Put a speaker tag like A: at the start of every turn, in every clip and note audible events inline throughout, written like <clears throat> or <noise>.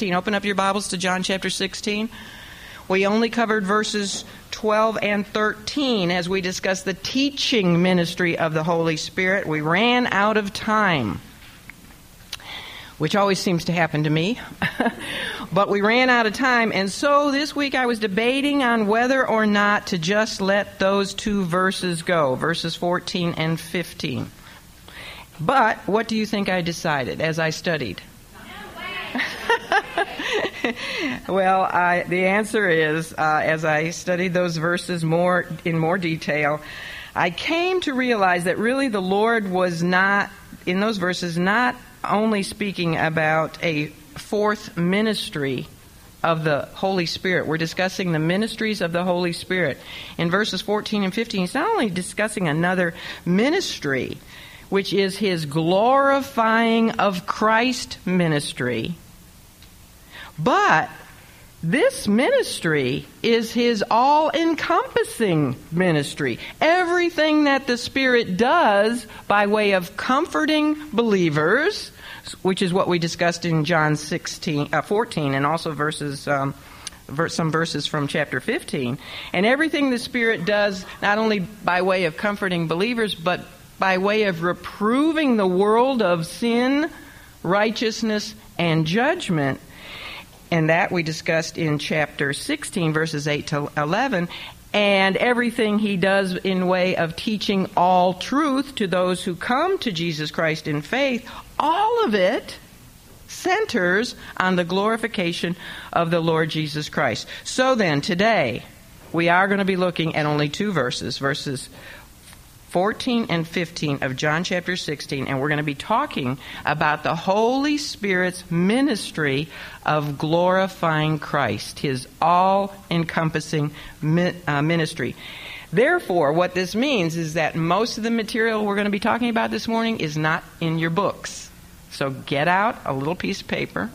A: 16. Open up your Bibles to John chapter 16. We only covered verses 12 and 13 as we discussed the teaching ministry of the Holy Spirit. We ran out of time, which always seems to happen to me. <laughs> but we ran out of time, and so this week I was debating on whether or not to just let those two verses go, verses 14 and 15. But what do you think I decided as I studied? <laughs> well, I, the answer is, uh, as I studied those verses more in more detail, I came to realize that really the Lord was not in those verses not only speaking about a fourth ministry of the Holy Spirit. We're discussing the ministries of the Holy Spirit. In verses 14 and 15, he's not only discussing another ministry, which is his glorifying of Christ ministry, but this ministry is his all encompassing ministry. Everything that the Spirit does by way of comforting believers, which is what we discussed in John 16, uh, 14 and also verses. Um, some verses from chapter 15. And everything the Spirit does, not only by way of comforting believers, but by way of reproving the world of sin, righteousness, and judgment, and that we discussed in chapter 16, verses 8 to 11. And everything he does in way of teaching all truth to those who come to Jesus Christ in faith, all of it centers on the glorification of the Lord Jesus Christ. So then, today, we are going to be looking at only two verses, verses 14 and 15 of John chapter 16, and we're going to be talking about the Holy Spirit's ministry of glorifying Christ, his all encompassing uh, ministry. Therefore, what this means is that most of the material we're going to be talking about this morning is not in your books. So get out a little piece of paper.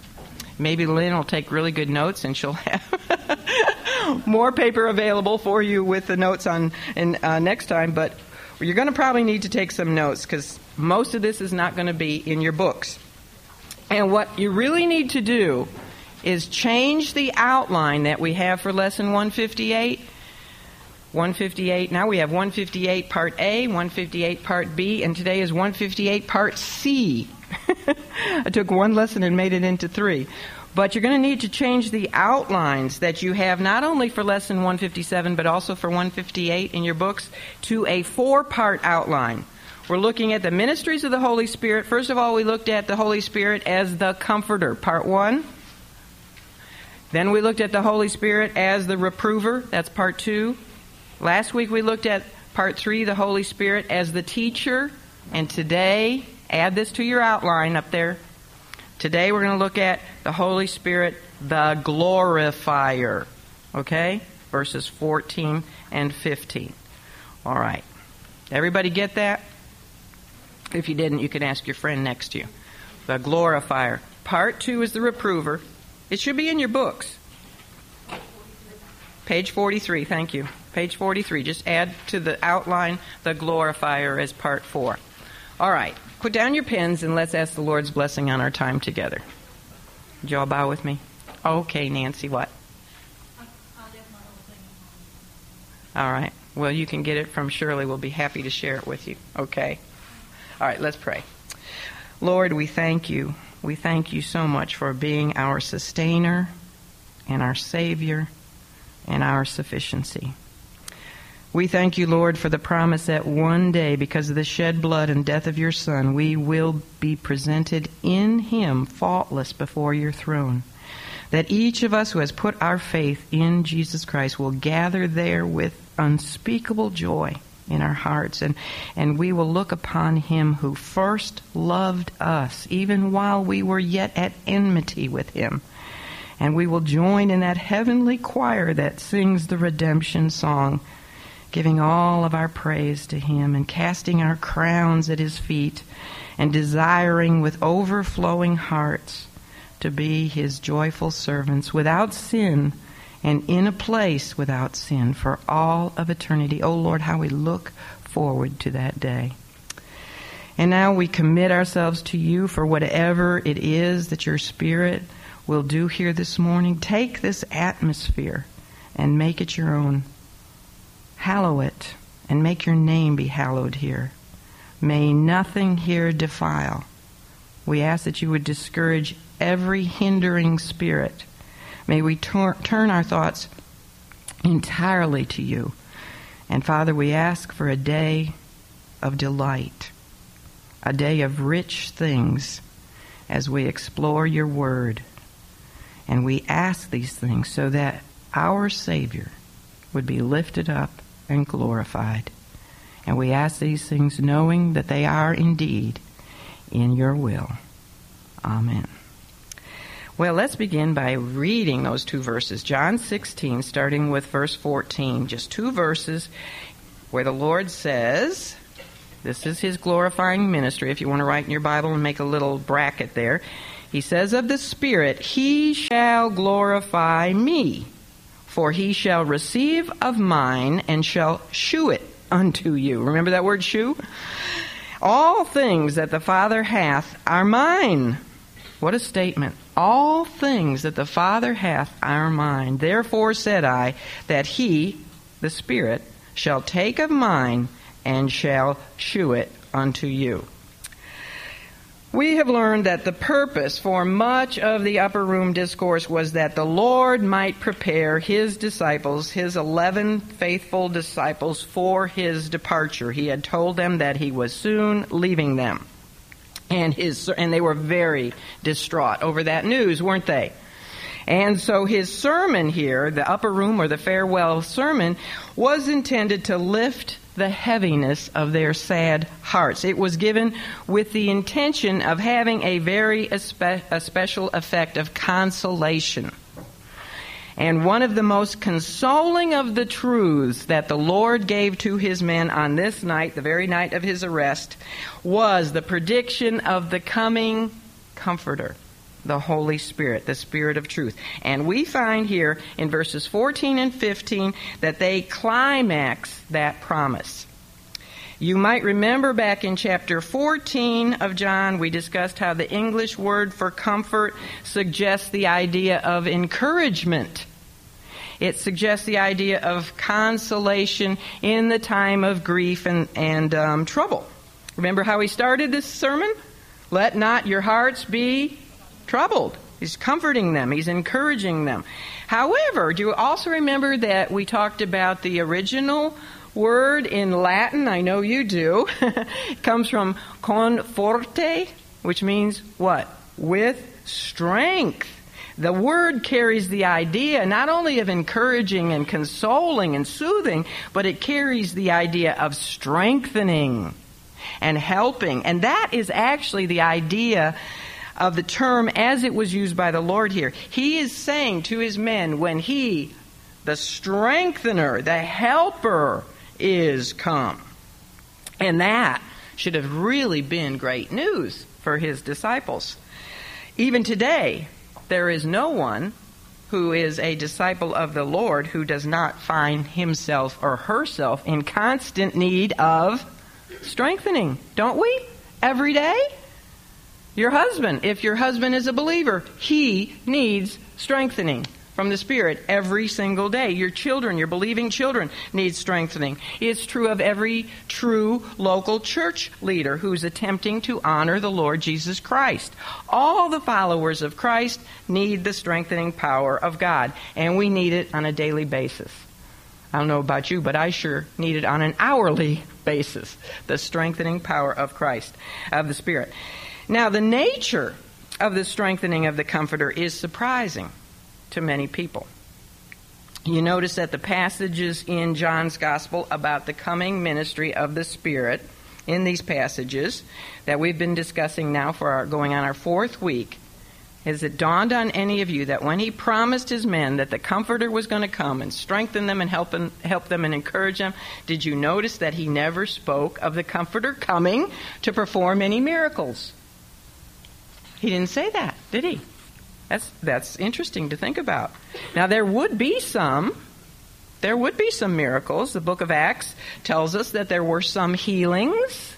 A: Maybe Lynn will take really good notes and she'll <laughs> have more paper available for you with the notes on in, uh, next time. But you're going to probably need to take some notes because most of this is not going to be in your books. And what you really need to do is change the outline that we have for lesson 158. 158, now we have 158 part A, 158 part B, and today is 158 part C. <laughs> I took one lesson and made it into three. But you're going to need to change the outlines that you have not only for lesson 157 but also for 158 in your books to a four part outline. We're looking at the ministries of the Holy Spirit. First of all, we looked at the Holy Spirit as the comforter, part one. Then we looked at the Holy Spirit as the reprover, that's part two. Last week we looked at part three, the Holy Spirit as the teacher. And today, add this to your outline up there, Today we're going to look at the Holy Spirit, the glorifier. Okay? Verses 14 and 15. All right. Everybody get that? If you didn't, you can ask your friend next to you. The glorifier. Part 2 is the reprover. It should be in your books. Page 43, thank you. Page 43. Just add to the outline the glorifier as part 4. All right. Put down your pens and let's ask the Lord's blessing on our time together. Would you all bow with me? Okay, Nancy, what? All right. Well, you can get it from Shirley. We'll be happy to share it with you. Okay? All right, let's pray. Lord, we thank you. We thank you so much for being our sustainer and our Savior and our sufficiency. We thank you, Lord, for the promise that one day, because of the shed blood and death of your Son, we will be presented in Him faultless before your throne. That each of us who has put our faith in Jesus Christ will gather there with unspeakable joy in our hearts, and, and we will look upon Him who first loved us, even while we were yet at enmity with Him. And we will join in that heavenly choir that sings the redemption song giving all of our praise to Him and casting our crowns at His feet and desiring with overflowing hearts to be His joyful servants without sin and in a place without sin for all of eternity. Oh Lord, how we look forward to that day. And now we commit ourselves to you for whatever it is that your Spirit will do here this morning. Take this atmosphere and make it your own. Hallow it and make your name be hallowed here. May nothing here defile. We ask that you would discourage every hindering spirit. May we tor- turn our thoughts entirely to you. And Father, we ask for a day of delight, a day of rich things as we explore your word. And we ask these things so that our Savior would be lifted up and glorified. And we ask these things knowing that they are indeed in your will. Amen. Well, let's begin by reading those two verses. John 16, starting with verse 14. Just two verses where the Lord says, This is his glorifying ministry. If you want to write in your Bible and make a little bracket there, he says of the Spirit, He shall glorify me, for he shall receive of mine and shall shew it unto you. Remember that word shew? All things that the Father hath are mine. What a statement. All things that the Father hath are mine. Therefore said I that he, the Spirit, shall take of mine and shall shew it unto you. We have learned that the purpose for much of the upper room discourse was that the Lord might prepare his disciples, his eleven faithful disciples, for his departure. He had told them that he was soon leaving them. And his and they were very distraught over that news, weren't they? And so his sermon here, the upper room or the farewell sermon, was intended to lift the heaviness of their sad hearts. It was given with the intention of having a very espe- a special effect of consolation. And one of the most consoling of the truths that the Lord gave to his men on this night, the very night of his arrest, was the prediction of the coming Comforter the Holy Spirit, the Spirit of truth. And we find here in verses 14 and 15 that they climax that promise. You might remember back in chapter 14 of John, we discussed how the English word for comfort suggests the idea of encouragement. It suggests the idea of consolation in the time of grief and, and um, trouble. Remember how he started this sermon? Let not your hearts be troubled. He's comforting them. He's encouraging them. However, do you also remember that we talked about the original word in Latin? I know you do. <laughs> comes from conforte, which means what? With strength. The word carries the idea not only of encouraging and consoling and soothing, but it carries the idea of strengthening and helping. And that is actually the idea of the term as it was used by the Lord here. He is saying to his men, when he, the strengthener, the helper, is come. And that should have really been great news for his disciples. Even today, there is no one who is a disciple of the Lord who does not find himself or herself in constant need of strengthening, don't we? Every day? Your husband, if your husband is a believer, he needs strengthening from the Spirit every single day. Your children, your believing children, need strengthening. It's true of every true local church leader who's attempting to honor the Lord Jesus Christ. All the followers of Christ need the strengthening power of God, and we need it on a daily basis. I don't know about you, but I sure need it on an hourly <laughs> basis. The strengthening power of Christ, of the Spirit. Now, the nature of the strengthening of the Comforter is surprising to many people. You notice that the passages in John's Gospel about the coming ministry of the Spirit, in these passages that we've been discussing now for our, going on our fourth week, has it dawned on any of you that when he promised his men that the Comforter was going to come and strengthen them and help them, help them and encourage them, did you notice that he never spoke of the Comforter coming to perform any miracles? He didn't say that, did he? That's that's interesting to think about. Now there would be some there would be some miracles. The book of Acts tells us that there were some healings.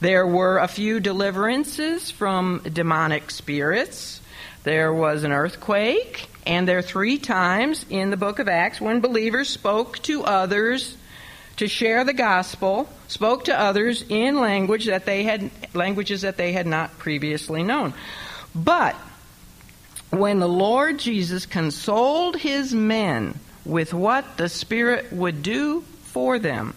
A: There were a few deliverances from demonic spirits. there was an earthquake, and there are three times in the book of Acts when believers spoke to others to share the gospel, spoke to others in language that they had languages that they had not previously known. But when the Lord Jesus consoled his men with what the Spirit would do for them,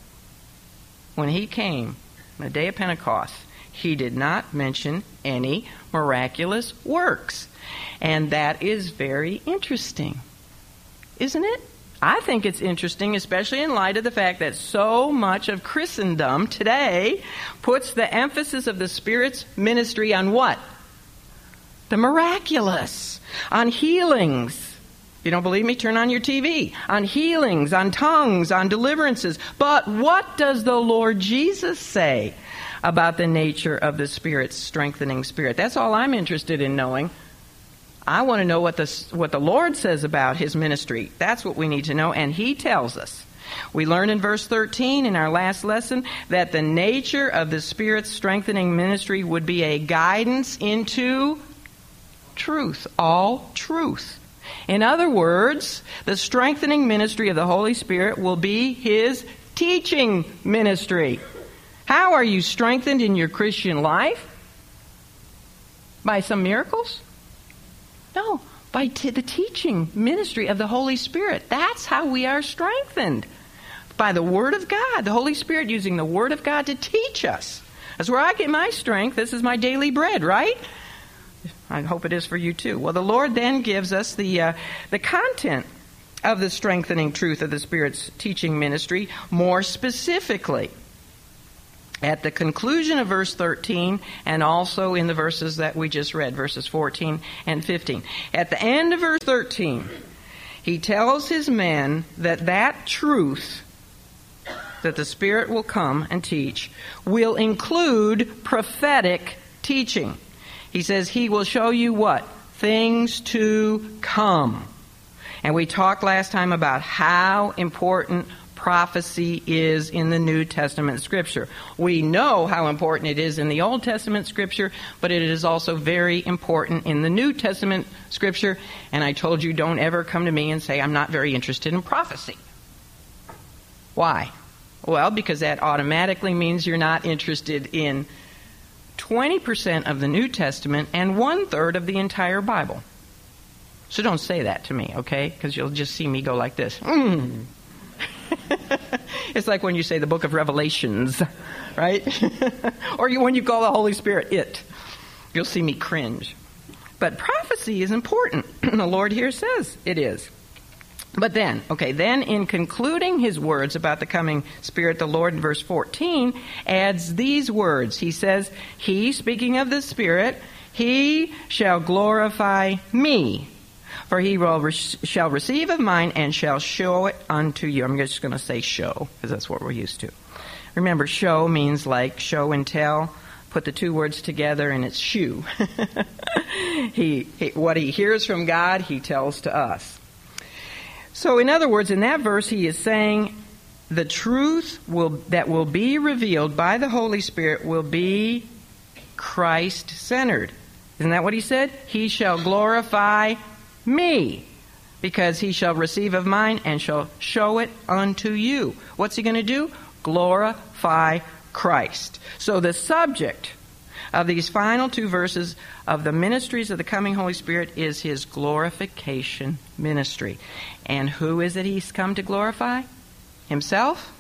A: when he came, on the day of Pentecost, he did not mention any miraculous works. And that is very interesting, isn't it? I think it's interesting, especially in light of the fact that so much of Christendom today puts the emphasis of the Spirit's ministry on what? The miraculous, on healings. You don't believe me? Turn on your TV. On healings, on tongues, on deliverances. But what does the Lord Jesus say about the nature of the Spirit's strengthening Spirit? That's all I'm interested in knowing. I want to know what the, what the Lord says about his ministry. That's what we need to know, and he tells us. We learn in verse 13 in our last lesson that the nature of the Spirit's strengthening ministry would be a guidance into truth, all truth. In other words, the strengthening ministry of the Holy Spirit will be his teaching ministry. How are you strengthened in your Christian life? By some miracles? No, by t- the teaching ministry of the Holy Spirit. That's how we are strengthened. By the Word of God. The Holy Spirit using the Word of God to teach us. That's where I get my strength. This is my daily bread, right? I hope it is for you too. Well, the Lord then gives us the, uh, the content of the strengthening truth of the Spirit's teaching ministry more specifically at the conclusion of verse 13 and also in the verses that we just read, verses 14 and 15. At the end of verse 13, he tells his men that that truth that the Spirit will come and teach will include prophetic teaching. He says he will show you what? Things to come. And we talked last time about how important prophecy is in the New Testament scripture. We know how important it is in the Old Testament scripture, but it is also very important in the New Testament scripture. And I told you don't ever come to me and say, I'm not very interested in prophecy. Why? Well, because that automatically means you're not interested in 20% of the New Testament and one third of the entire Bible. So don't say that to me, okay? Because you'll just see me go like this. Mm. <laughs> it's like when you say the book of Revelations, right? <laughs> or you, when you call the Holy Spirit it. You'll see me cringe. But prophecy is important. <clears throat> the Lord here says it is. But then, okay, then in concluding his words about the coming Spirit, the Lord in verse 14 adds these words. He says, He, speaking of the Spirit, He shall glorify me for he will re- shall receive of mine and shall show it unto you. I'm just going to say show, because that's what we're used to. Remember, show means like show and tell. Put the two words together and it's shoe. <laughs> he, he, what he hears from God, he tells to us. So, in other words, in that verse, he is saying the truth will, that will be revealed by the Holy Spirit will be Christ centered. Isn't that what he said? He shall glorify me, because he shall receive of mine and shall show it unto you. What's he going to do? Glorify Christ. So the subject of these final two verses of the ministries of the coming Holy Spirit is his glorification ministry. And who is it he's come to glorify? Himself?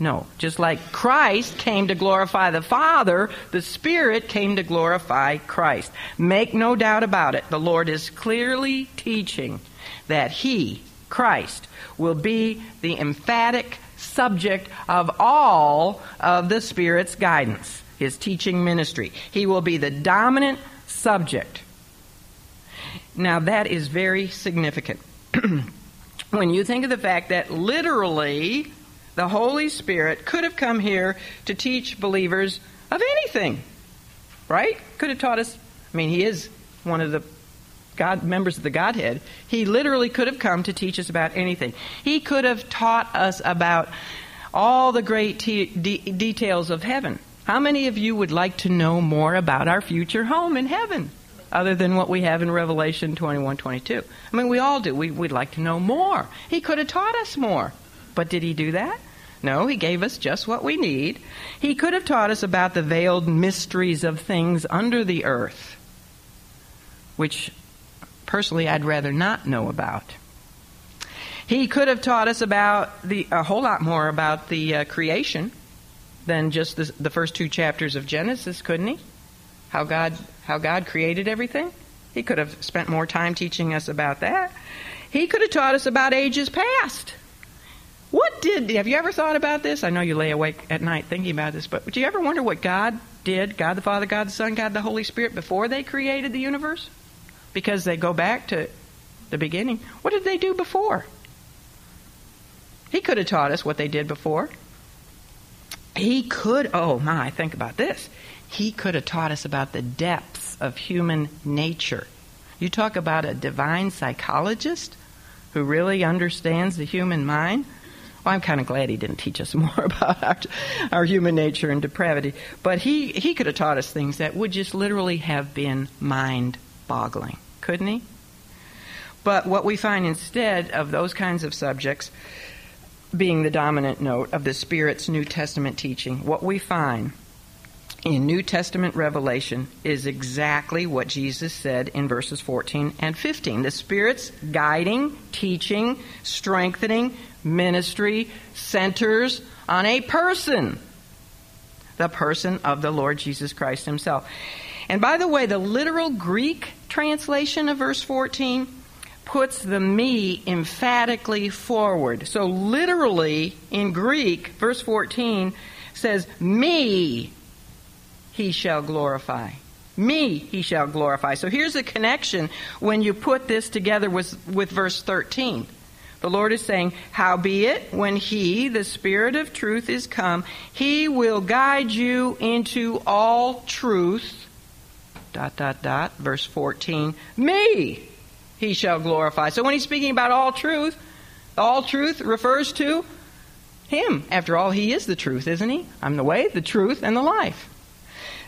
A: No. Just like Christ came to glorify the Father, the Spirit came to glorify Christ. Make no doubt about it. The Lord is clearly teaching that He, Christ, will be the emphatic subject of all of the Spirit's guidance, His teaching ministry. He will be the dominant subject. Now, that is very significant. <clears throat> when you think of the fact that literally the Holy Spirit could have come here to teach believers of anything, right? Could have taught us. I mean, he is one of the God members of the Godhead. He literally could have come to teach us about anything. He could have taught us about all the great te- de- details of heaven. How many of you would like to know more about our future home in heaven? other than what we have in Revelation 21 22. I mean, we all do. We, we'd like to know more. He could have taught us more. But did he do that? No, he gave us just what we need. He could have taught us about the veiled mysteries of things under the earth, which personally I'd rather not know about. He could have taught us about the a whole lot more about the uh, creation than just the, the first two chapters of Genesis, couldn't he? How God how God created everything. He could have spent more time teaching us about that. He could have taught us about ages past. What did, have you ever thought about this? I know you lay awake at night thinking about this, but do you ever wonder what God did, God the Father, God the Son, God the Holy Spirit, before they created the universe? Because they go back to the beginning. What did they do before? He could have taught us what they did before. He could, oh my, think about this. He could have taught us about the depths of human nature. You talk about a divine psychologist who really understands the human mind. Well, I'm kind of glad he didn't teach us <laughs> more about our, our human nature and depravity. But he, he could have taught us things that would just literally have been mind boggling, couldn't he? But what we find instead of those kinds of subjects being the dominant note of the Spirit's New Testament teaching, what we find in New Testament revelation is exactly what Jesus said in verses 14 and 15. The Spirit's guiding, teaching, strengthening, ministry centers on a person, the person of the Lord Jesus Christ himself. And by the way, the literal Greek translation of verse 14 puts the me emphatically forward. So literally in Greek, verse 14 says, Me he shall glorify. Me he shall glorify. So here's a connection when you put this together with, with verse 13. The Lord is saying, Howbeit, when He, the Spirit of truth, is come, He will guide you into all truth. Dot, dot, dot. Verse 14. Me He shall glorify. So when He's speaking about all truth, all truth refers to Him. After all, He is the truth, isn't He? I'm the way, the truth, and the life.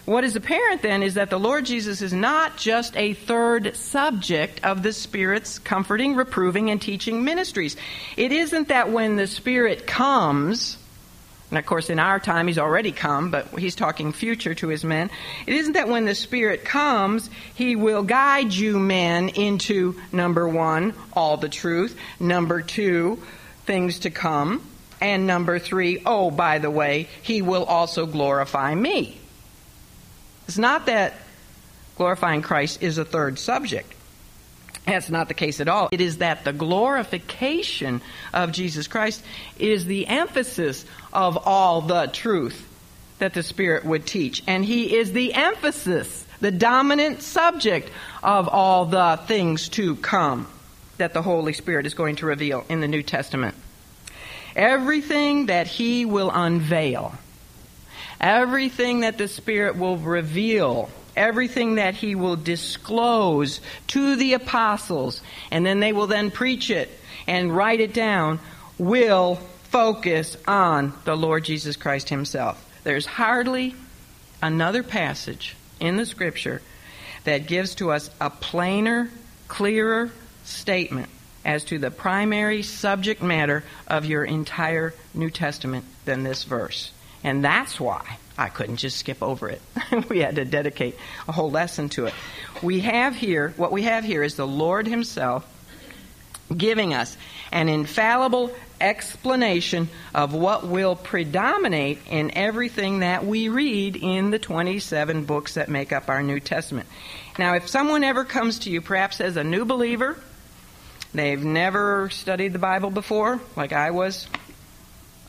A: What is apparent then is that the Lord Jesus is not just a third subject of the Spirit's comforting, reproving, and teaching ministries. It isn't that when the Spirit comes, and of course in our time he's already come, but he's talking future to his men. It isn't that when the Spirit comes, he will guide you men into number one, all the truth, number two, things to come, and number three, oh, by the way, he will also glorify me. It's not that glorifying Christ is a third subject. That's not the case at all. It is that the glorification of Jesus Christ is the emphasis of all the truth that the Spirit would teach. And He is the emphasis, the dominant subject of all the things to come that the Holy Spirit is going to reveal in the New Testament. Everything that He will unveil Everything that the Spirit will reveal, everything that He will disclose to the apostles, and then they will then preach it and write it down, will focus on the Lord Jesus Christ Himself. There's hardly another passage in the Scripture that gives to us a plainer, clearer statement as to the primary subject matter of your entire New Testament than this verse. And that's why I couldn't just skip over it. <laughs> we had to dedicate a whole lesson to it. We have here, what we have here is the Lord Himself giving us an infallible explanation of what will predominate in everything that we read in the 27 books that make up our New Testament. Now, if someone ever comes to you, perhaps as a new believer, they've never studied the Bible before, like I was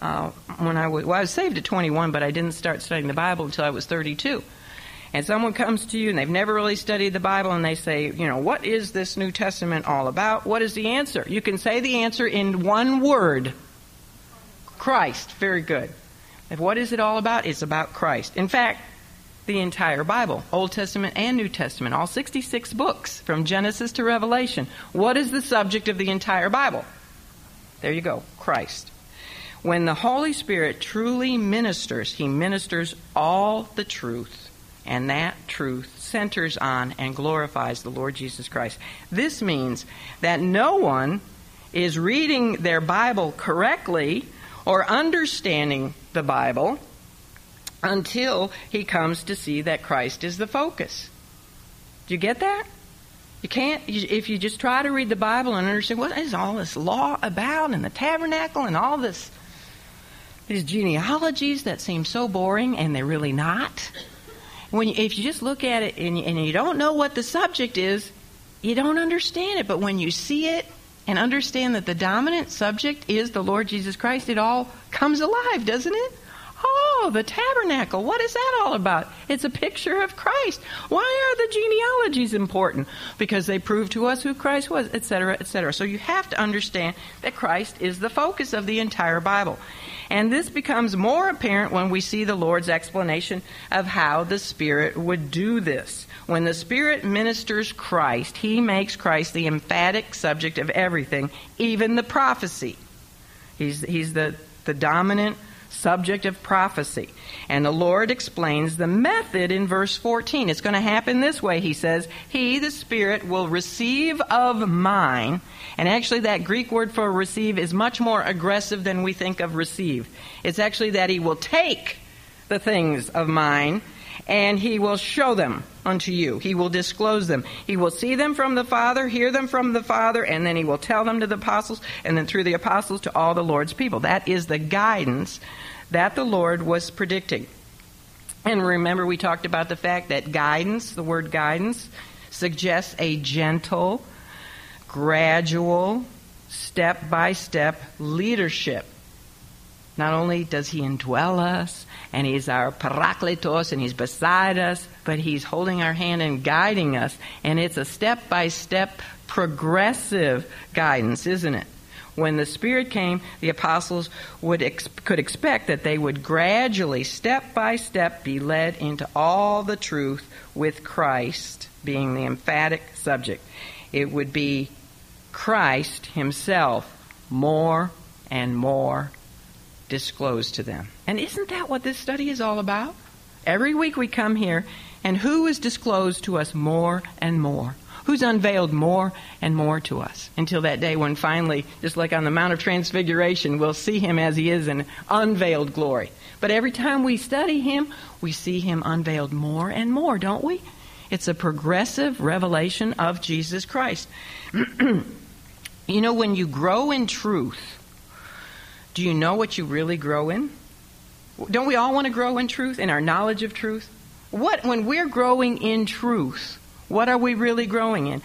A: uh, when I was, well, I was saved at 21, but I didn't start studying the Bible until I was 32. And someone comes to you and they've never really studied the Bible and they say, you know, what is this New Testament all about? What is the answer? You can say the answer in one word Christ. Very good. And what is it all about? It's about Christ. In fact, the entire Bible, Old Testament and New Testament, all 66 books from Genesis to Revelation. What is the subject of the entire Bible? There you go Christ. When the Holy Spirit truly ministers, He ministers all the truth And that truth centers on and glorifies the Lord Jesus Christ. This means that no one is reading their Bible correctly or understanding the Bible until he comes to see that Christ is the focus. Do you get that? You can't, if you just try to read the Bible and understand what is all this law about and the tabernacle and all this, these genealogies that seem so boring and they're really not. When you, if you just look at it and, and you don't know what the subject is, you don't understand it. But when you see it and understand that the dominant subject is the Lord Jesus Christ, it all comes alive, doesn't it? Oh, the tabernacle. What is that all about? It's a picture of Christ. Why are the genealogies important? Because they prove to us who Christ was, etc., etc. So you have to understand that Christ is the focus of the entire Bible. And this becomes more apparent when we see the Lord's explanation of how the Spirit would do this. When the Spirit ministers Christ, He makes Christ the emphatic subject of everything, even the prophecy. He's, he's the, the dominant subject of prophecy. And the Lord explains the method in verse 14. It's going to happen this way, he says. He, the Spirit, will receive of mine. And actually, that Greek word for receive is much more aggressive than we think of receive. It's actually that he will take the things of mine and he will show them unto you. He will disclose them. He will see them from the Father, hear them from the Father, and then he will tell them to the apostles, and then through the apostles to all the Lord's people. That is the guidance that the Lord was predicting. And remember, we talked about the fact that guidance, the word guidance, suggests a gentle, gradual, step by step leadership. Not only does he indwell us, and he's our parakletos, and he's beside us, but he's holding our hand and guiding us. And it's a step by step progressive guidance, isn't it? When the Spirit came, the apostles would ex- could expect that they would gradually, step by step, be led into all the truth with Christ being the emphatic subject. It would be Christ Himself more and more disclosed to them. And isn't that what this study is all about? Every week we come here, and who is disclosed to us more and more? Who's unveiled more and more to us until that day when finally, just like on the Mount of Transfiguration, we'll see him as he is in unveiled glory. But every time we study him, we see him unveiled more and more, don't we? It's a progressive revelation of Jesus Christ. <clears throat> you know, when you grow in truth, do you know what you really grow in? Don't we all want to grow in truth, in our knowledge of truth? What, when we're growing in truth, what are we really growing in?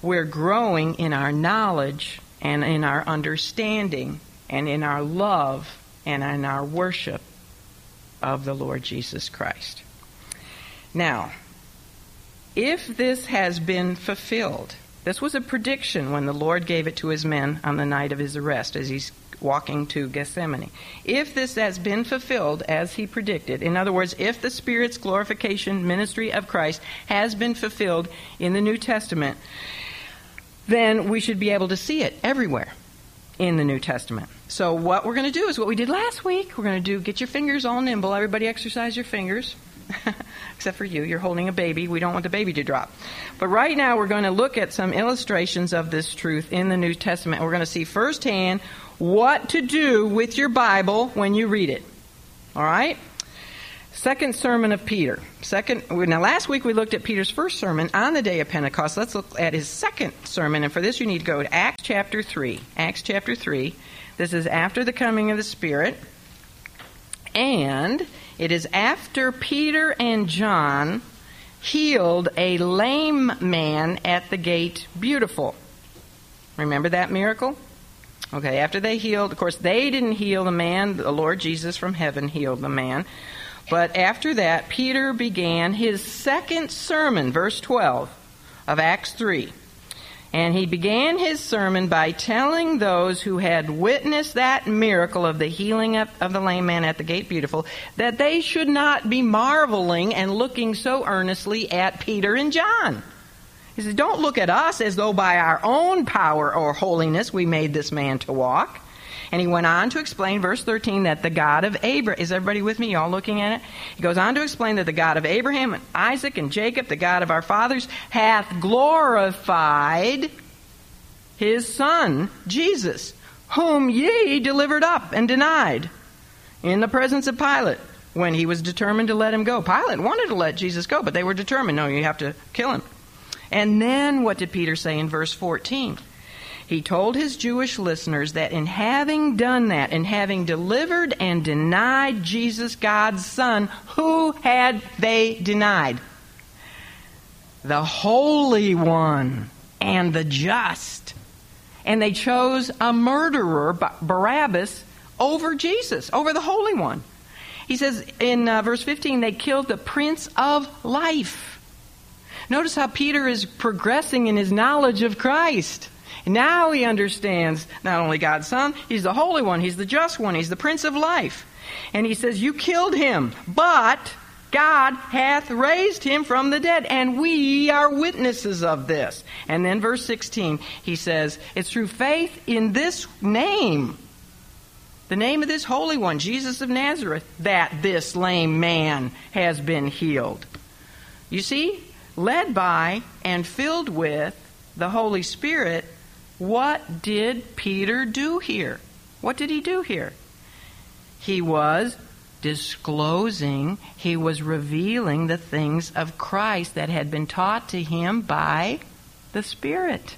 A: We're growing in our knowledge and in our understanding and in our love and in our worship of the Lord Jesus Christ. Now, if this has been fulfilled, this was a prediction when the Lord gave it to his men on the night of his arrest as he's walking to Gethsemane. If this has been fulfilled as he predicted, in other words, if the Spirit's glorification ministry of Christ has been fulfilled in the New Testament, then we should be able to see it everywhere in the New Testament. So what we're going to do is what we did last week. We're going to do get your fingers all nimble. Everybody exercise your fingers. <laughs> Except for you, you're holding a baby. We don't want the baby to drop. But right now, we're going to look at some illustrations of this truth in the New Testament. We're going to see firsthand what to do with your Bible when you read it. All right? Second sermon of Peter. Second now last week we looked at Peter's first sermon on the day of Pentecost. Let's look at his second sermon and for this you need to go to Acts chapter 3. Acts chapter 3. This is after the coming of the Spirit. And it is after Peter and John healed a lame man at the gate beautiful. Remember that miracle? Okay, after they healed, of course, they didn't heal the man, the Lord Jesus from heaven healed the man. But after that, Peter began his second sermon, verse 12 of Acts 3. And he began his sermon by telling those who had witnessed that miracle of the healing of, of, the lame man at the gate beautiful that they should not be marveling and looking so earnestly at Peter and John. He says, Don't look at us as though by our own power or holiness we made this man to walk. And he went on to explain, verse 13, that the God of Abraham, is everybody with me? Y'all looking at it? He goes on to explain that the God of Abraham and Isaac and Jacob, the God of our fathers, hath glorified his son, Jesus, whom ye delivered up and denied in the presence of Pilate when he was determined to let him go. Pilate wanted to let Jesus go, but they were determined, no, you have to kill him. And then what did Peter say in verse 14? He told his Jewish listeners that in having done that, in having delivered and denied Jesus, God's Son, who had they denied? The Holy One and the just. And they chose a murderer, Barabbas, over Jesus, over the Holy One. He says in uh, verse 15, they killed the Prince of Life. Notice how Peter is progressing in his knowledge of Christ. Now he understands not only God's Son, He's the Holy One, He's the Just One, He's the Prince of Life. And he says, You killed him, but God hath raised him from the dead, and we are witnesses of this. And then verse 16, he says, It's through faith in this name the name of this Holy One, Jesus of Nazareth, that this lame man has been healed. You see, led by and filled with the Holy Spirit, what did Peter do here? What did he do here? He was disclosing, he was revealing the things of Christ that had been taught to him by the Spirit.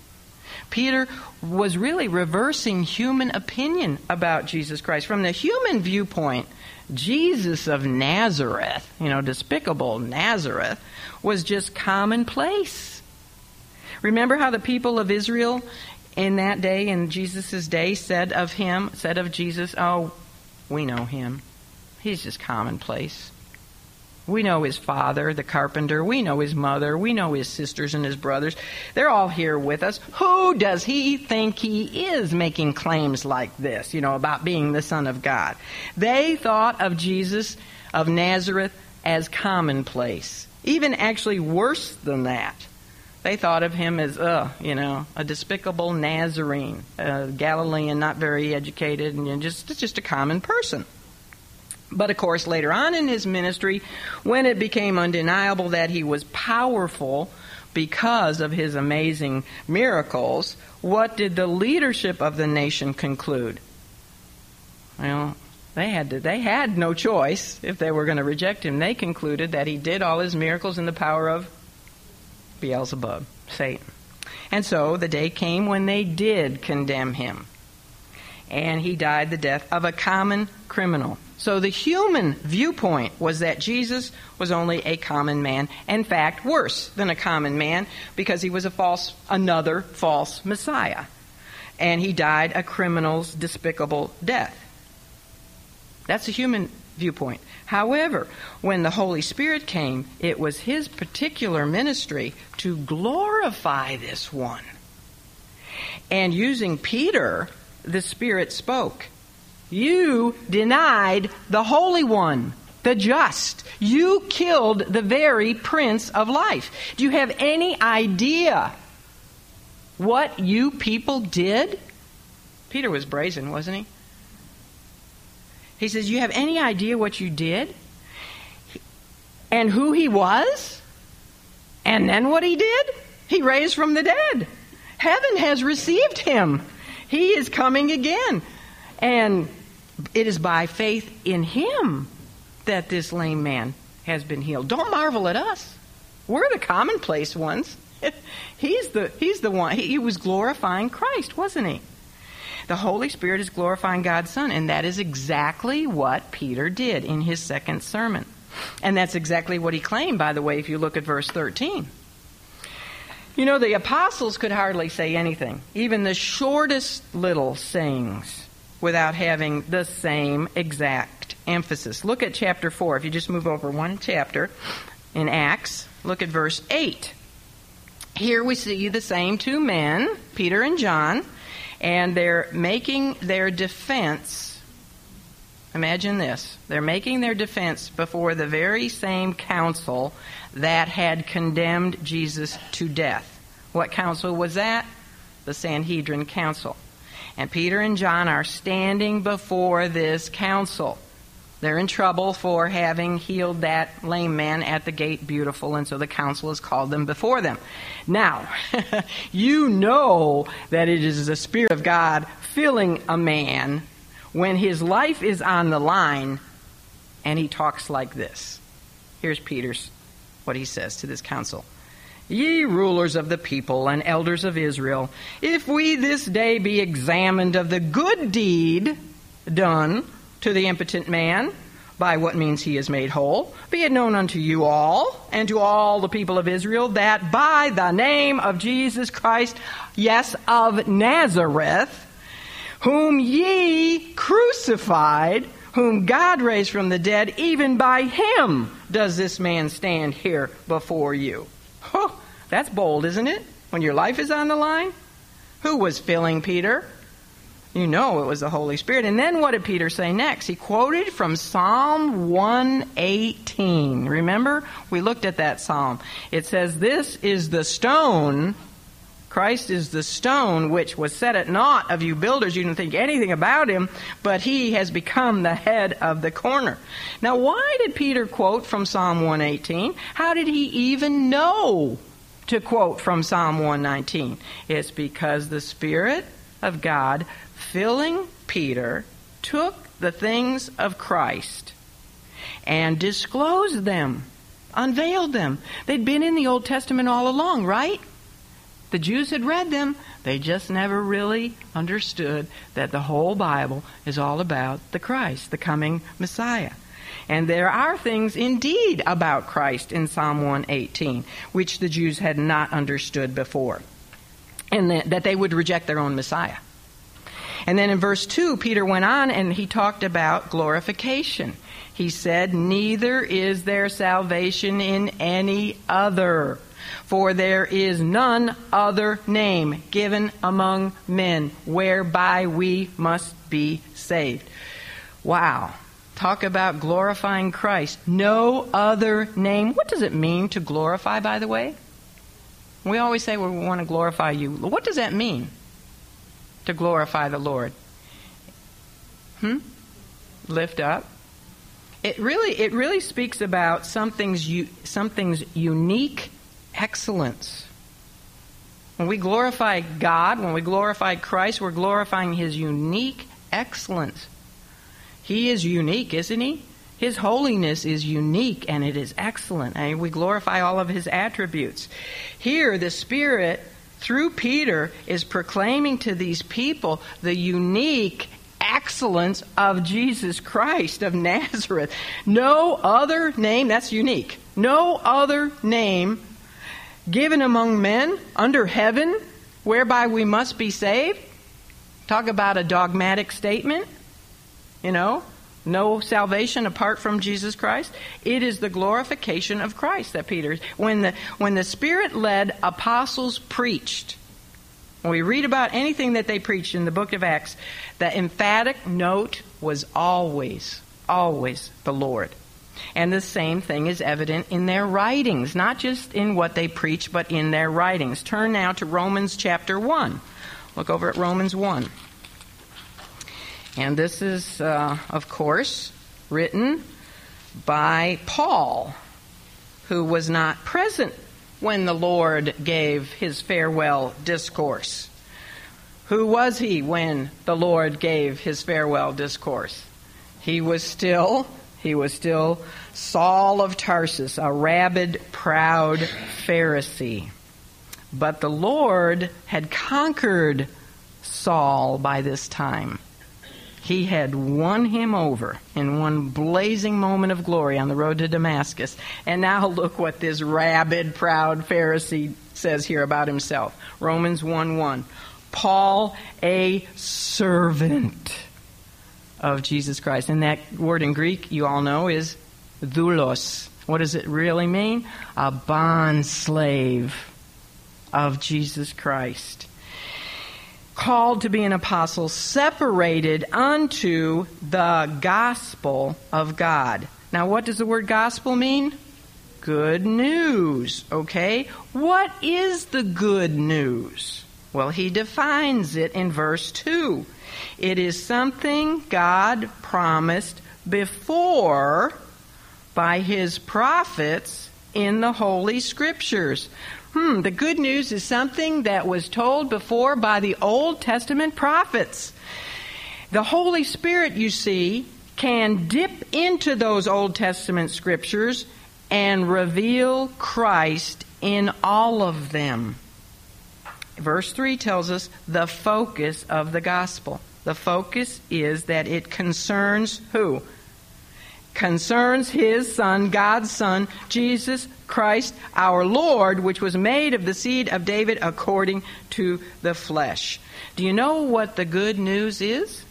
A: Peter was really reversing human opinion about Jesus Christ. From the human viewpoint, Jesus of Nazareth, you know, despicable Nazareth, was just commonplace. Remember how the people of Israel in that day, in Jesus' day, said of him, said of Jesus, oh, we know him. He's just commonplace. We know his father, the carpenter. We know his mother. We know his sisters and his brothers. They're all here with us. Who does he think he is making claims like this, you know, about being the Son of God? They thought of Jesus of Nazareth as commonplace. Even actually worse than that. They thought of him as, uh, you know, a despicable Nazarene, a Galilean, not very educated, and just, just a common person. But of course, later on in his ministry, when it became undeniable that he was powerful because of his amazing miracles, what did the leadership of the nation conclude? Well, they had to, they had no choice if they were going to reject him. They concluded that he did all his miracles in the power of Beelzebub, Satan. And so the day came when they did condemn him. And he died the death of a common criminal. So the human viewpoint was that Jesus was only a common man, in fact, worse than a common man because he was a false another false messiah. And he died a criminal's despicable death. That's the human viewpoint. However, when the Holy Spirit came, it was his particular ministry to glorify this one. And using Peter, the Spirit spoke. You denied the Holy One, the just. You killed the very Prince of Life. Do you have any idea what you people did? Peter was brazen, wasn't he? He says, You have any idea what you did? And who he was? And then what he did? He raised from the dead. Heaven has received him. He is coming again. And it is by faith in him that this lame man has been healed. Don't marvel at us. We're the commonplace ones. <laughs> he's the he's the one. He, he was glorifying Christ, wasn't he? The Holy Spirit is glorifying God's Son, and that is exactly what Peter did in his second sermon. And that's exactly what he claimed, by the way, if you look at verse 13. You know, the apostles could hardly say anything, even the shortest little sayings without having the same exact emphasis. Look at chapter 4. If you just move over one chapter in Acts, look at verse 8. Here we see the same two men, Peter and John, and they're making their defense. Imagine this. They're making their defense before the very same council that had condemned Jesus to death. What council was that? The Sanhedrin Council. And Peter and John are standing before this council. They're in trouble for having healed that lame man at the gate beautiful, and so the council has called them before them. Now, <laughs> you know that it is the Spirit of God filling a man when his life is on the line and he talks like this. Here's Peter's what he says to this council. Ye rulers of the people and elders of Israel, if we this day be examined of the good deed done to the impotent man, by what means he is made whole, be it known unto you all and to all the people of Israel that by the name of Jesus Christ, yes, of Nazareth, whom ye crucified, whom God raised from the dead, even by him does this man stand here before you. Oh, that's bold, isn't it? When your life is on the line? Who was filling Peter? You know it was the Holy Spirit. And then what did Peter say next? He quoted from Psalm 118. Remember? We looked at that psalm. It says, This is the stone Christ is the stone which was set at naught of you builders. You didn't think anything about him, but he has become the head of the corner. Now, why did Peter quote from Psalm 118? How did he even know to quote from Psalm 119? It's because the Spirit of God filling Peter took the things of Christ and disclosed them, unveiled them. They'd been in the Old Testament all along, right? The Jews had read them, they just never really understood that the whole Bible is all about the Christ, the coming Messiah. And there are things indeed about Christ in Psalm 118, which the Jews had not understood before, and that, they would reject their own Messiah. And then in verse 2, Peter went on and he talked about glorification. He said, Neither is there salvation in any other. For there is none other name given among men whereby we must be saved. Wow. Talk about glorifying Christ. No other name. What does it mean to glorify, by the way? We always say well, we want to glorify you. What does that mean? To glorify the Lord? Hmm? Lift up. It really, it really speaks about something's, something's unique excellence. When we glorify God, when we glorify Christ, we're glorifying His unique excellence. He is unique, isn't He? His holiness is unique and it is excellent. And we glorify all of His attributes. Here, the Spirit, through Peter, is proclaiming to these people the unique excellence of Jesus Christ of Nazareth. No other name, that's unique. No other name given among men under heaven whereby we must be saved. Talk about a dogmatic statement. You know, no salvation apart from Jesus Christ. It is the glorification of Christ that Peter, when the, when the Spirit led apostles preached, when we read about anything that they preached in the book of Acts, the emphatic note was always, always the Lord. And the same thing is evident in their writings, not just in what they preach, but in their writings. Turn now to Romans chapter 1. Look over at Romans 1. And this is, uh, of course, written by Paul, who was not present when the Lord gave his farewell discourse. Who was he when the Lord gave his farewell discourse? He was still he was still Saul of Tarsus, a rabid, proud Pharisee. But the Lord had conquered Saul by this time. He had won him over in one blazing moment of glory on the road to Damascus. And now look what this rabid, proud Pharisee says here about himself. Romans 1 1. Paul, a servant of Jesus Christ. And that word in Greek, you all know, is doulos. What does it really mean? A bond slave of Jesus Christ. Called to be an apostle, separated unto the gospel of God. Now, what does the word gospel mean? Good news, okay? What is the good news? Well, he defines it in verse 2. It is something God promised before by his prophets in the Holy Scriptures. Hmm, the good news is something that was told before by the Old Testament prophets. The Holy Spirit, you see, can dip into those Old Testament scriptures and reveal Christ in all of them. Verse 3 tells us the focus of the gospel. The focus is that it concerns who? Concerns his son, God's son, Jesus Christ, our Lord, which was made of the seed of David according to the flesh. Do you know what the good news is?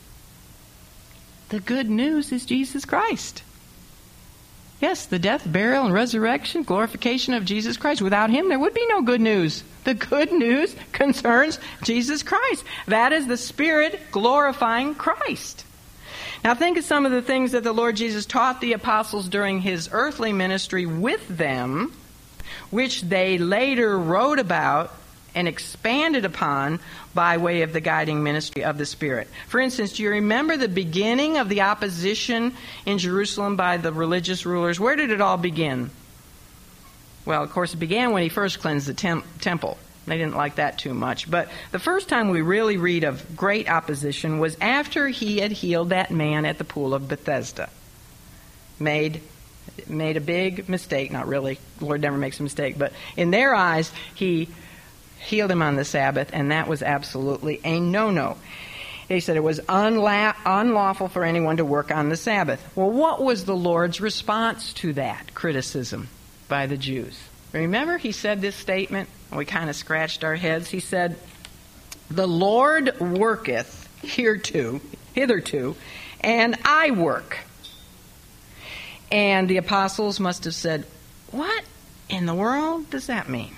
A: The good news is Jesus Christ. Yes, the death, burial, and resurrection, glorification of Jesus Christ. Without him, there would be no good news. The good news concerns Jesus Christ. That is the Spirit glorifying Christ. Now, think of some of the things that the Lord Jesus taught the apostles during his earthly ministry with them, which they later wrote about and expanded upon by way of the guiding ministry of the Spirit. For instance, do you remember the beginning of the opposition in Jerusalem by the religious rulers? Where did it all begin? Well, of course, it began when he first cleansed the tem- temple. They didn't like that too much. But the first time we really read of great opposition was after he had healed that man at the pool of Bethesda. Made made a big mistake, not really. The Lord never makes a mistake, but in their eyes, he healed him on the Sabbath, and that was absolutely a no no. He said it was unla- unlawful for anyone to work on the Sabbath. Well, what was the Lord's response to that criticism by the Jews? Remember, he said this statement? We kind of scratched our heads. He said, The Lord worketh hereto, hitherto, and I work. And the apostles must have said, What in the world does that mean?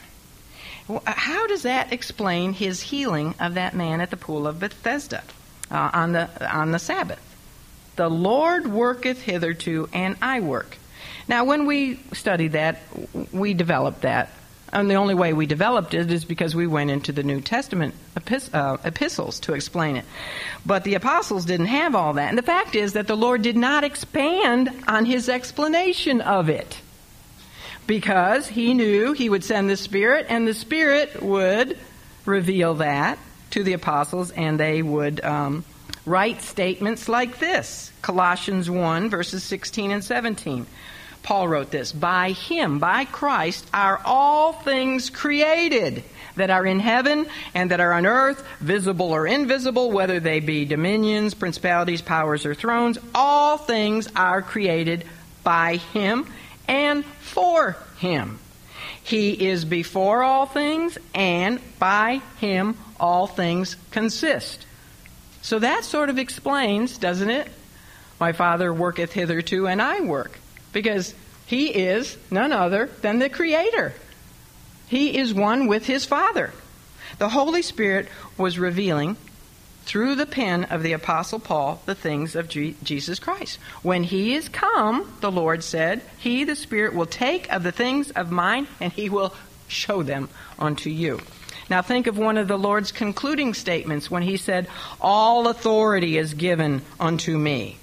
A: How does that explain his healing of that man at the pool of Bethesda uh, on the on the Sabbath? The Lord worketh hitherto, and I work. Now, when we studied that, we developed that. And the only way we developed it is because we went into the New Testament uh, epistles to explain it. But the apostles didn't have all that. And the fact is that the Lord did not expand on his explanation of it because he knew he would send the Spirit, and the Spirit would reveal that to the apostles, and they would um, write statements like this Colossians 1, verses 16 and 17. Paul wrote this By him, by Christ, are all things created that are in heaven and that are on earth, visible or invisible, whether they be dominions, principalities, powers, or thrones. All things are created by him and for him. He is before all things, and by him all things consist. So that sort of explains, doesn't it? My Father worketh hitherto, and I work. Because he is none other than the Creator. He is one with his Father. The Holy Spirit was revealing through the pen of the Apostle Paul the things of G- Jesus Christ. When he is come, the Lord said, He, the Spirit, will take of the things of mine and he will show them unto you. Now think of one of the Lord's concluding statements when he said, All authority is given unto me.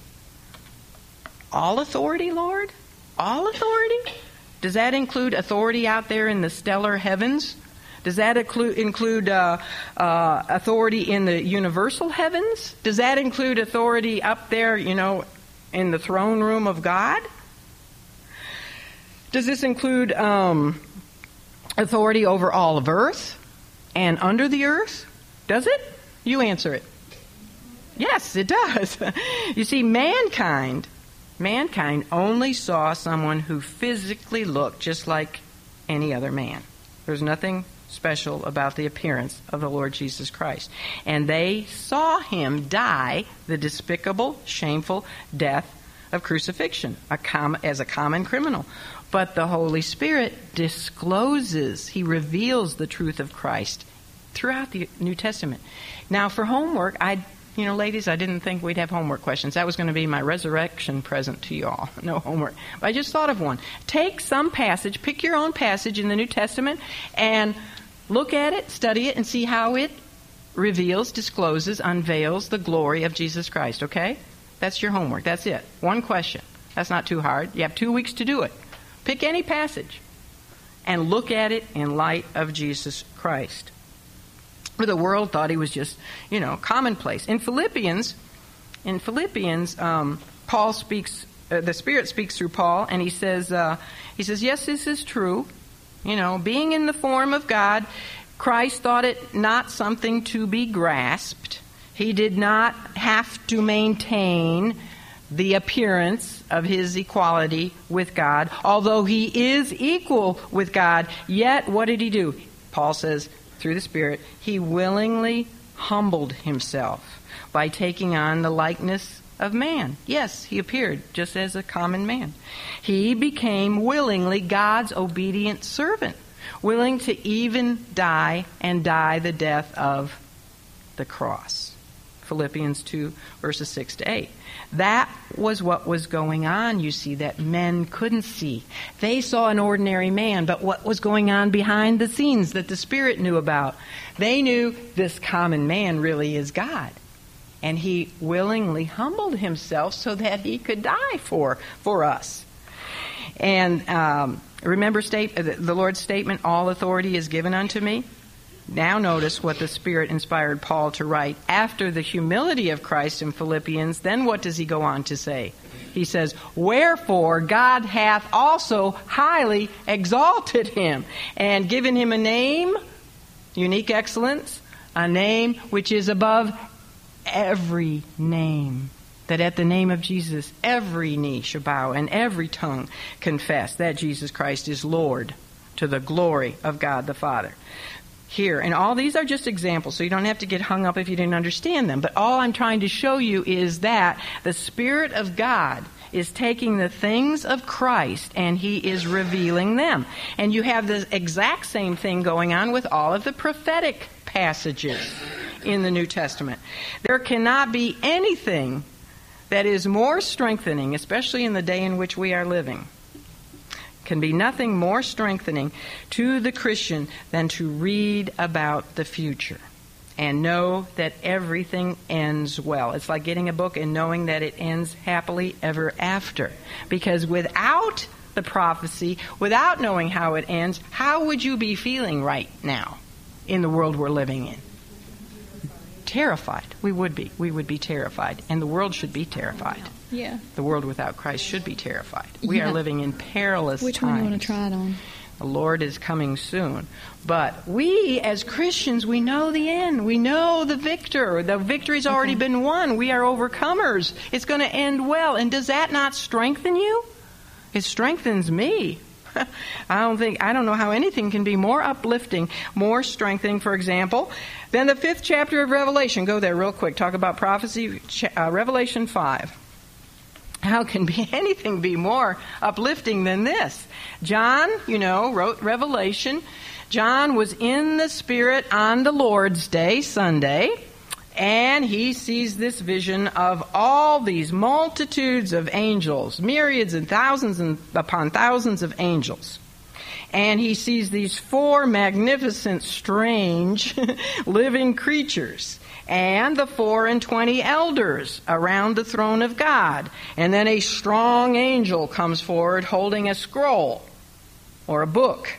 A: All authority, Lord? All authority? Does that include authority out there in the stellar heavens? Does that include, include uh, uh, authority in the universal heavens? Does that include authority up there, you know, in the throne room of God? Does this include um, authority over all of earth and under the earth? Does it? You answer it. Yes, it does. <laughs> you see, mankind, mankind only saw someone who physically looked just like any other man. There's nothing special about the appearance of the Lord Jesus Christ. And they saw him die the despicable, shameful death of crucifixion a com- as a common criminal. But the Holy Spirit discloses, he reveals the truth of Christ throughout the New Testament. Now, for homework, I you know, ladies, I didn't think we'd have homework questions. That was going to be my resurrection present to you all. <laughs> No homework. But I just thought of one. Take some passage, pick your own passage in the New Testament, and look at it, study it, and see how it reveals, discloses, unveils the glory of Jesus Christ, okay? That's your homework. That's it. One question. That's not too hard. You have two weeks to do it. Pick any passage and look at it in light of Jesus Christ. The world thought he was just, you know, commonplace. In Philippians, in Philippians, um, Paul speaks. Uh, the Spirit speaks through Paul, and he says, uh, he says, yes, this is true. You know, being in the form of God, Christ thought it not something to be grasped. He did not have to maintain the appearance of his equality with God. Although he is equal with God, yet what did he do? Paul says, through the Spirit, he willingly humbled himself by taking on the likeness of man. Yes, he appeared just as a common man. He became willingly God's obedient servant, willing to even die and die the death of the cross. Philippians 2, verses 6 to 8. That was what was going on, you see, that men couldn't see. They saw an ordinary man, but what was going on behind the scenes that the Spirit knew about? They knew this common man really is God. And he willingly humbled himself so that he could die for, for us. And um, remember state, the Lord's statement, all authority is given unto me? Now notice what the Spirit inspired Paul to write. After the humility of Christ in Philippians, then what does he go on to say? He says, Wherefore God hath also highly exalted him and given him a name, unique excellence, a name which is above every name. That at the name of Jesus, every knee shall bow and every tongue confess that Jesus Christ is Lord to the glory of God the Father here. And all these are just examples, so you don't have to get hung up if you didn't understand them. But all I'm trying to show you is that the Spirit of God is taking the things of Christ and he is revealing them. And you have the exact same thing going on with all of the prophetic passages in the New Testament. There cannot be anything that is more strengthening, especially in the day in which we are living can be nothing more strengthening to the Christian than to read about the future and know that everything ends well. It's like getting a book and knowing that it ends happily ever after. Because without the prophecy, without knowing how it ends, how would you be feeling right now in the world we're living in? Terrified. We would be. We would be terrified. And the world should be terrified.
B: Yeah.
A: The world without Christ should be terrified. We
B: Yeah.
A: are living in perilous
B: Which
A: times.
B: one do you want to try it on?
A: The Lord is coming soon. But we, as Christians, we know the end. We know the victor. The victory's already been won. We are overcomers. It's going to end well. And does that not strengthen you? It strengthens me. <laughs> I don't think, I don't know how anything can be more uplifting, more strengthening, for example, than the fifth chapter of Revelation. Go there real quick. Talk about prophecy, uh, Revelation 5. How can be <laughs> anything be more uplifting than this? John, you know, wrote Revelation. John was in the Spirit on the Lord's Day, Sunday, and he sees this vision of all these multitudes of angels, myriads and thousands and upon thousands of angels. And he sees these four magnificent, strange, <laughs> living creatures and the four and twenty elders around the throne of God. And then a strong angel comes forward holding a scroll or a book.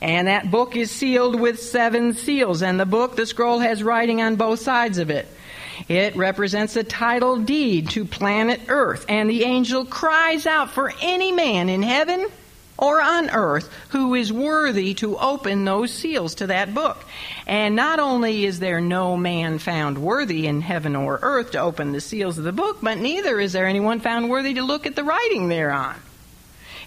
A: And that book is sealed with seven seals. And the book, the scroll, has writing on both sides of it. It represents a title deed to planet Earth. And the angel cries out for any man in heaven or on earth who is worthy to open those seals to that book. And not only is there no man found worthy in heaven or earth to open the seals of the book, but neither is there anyone found worthy to look at the writing thereon.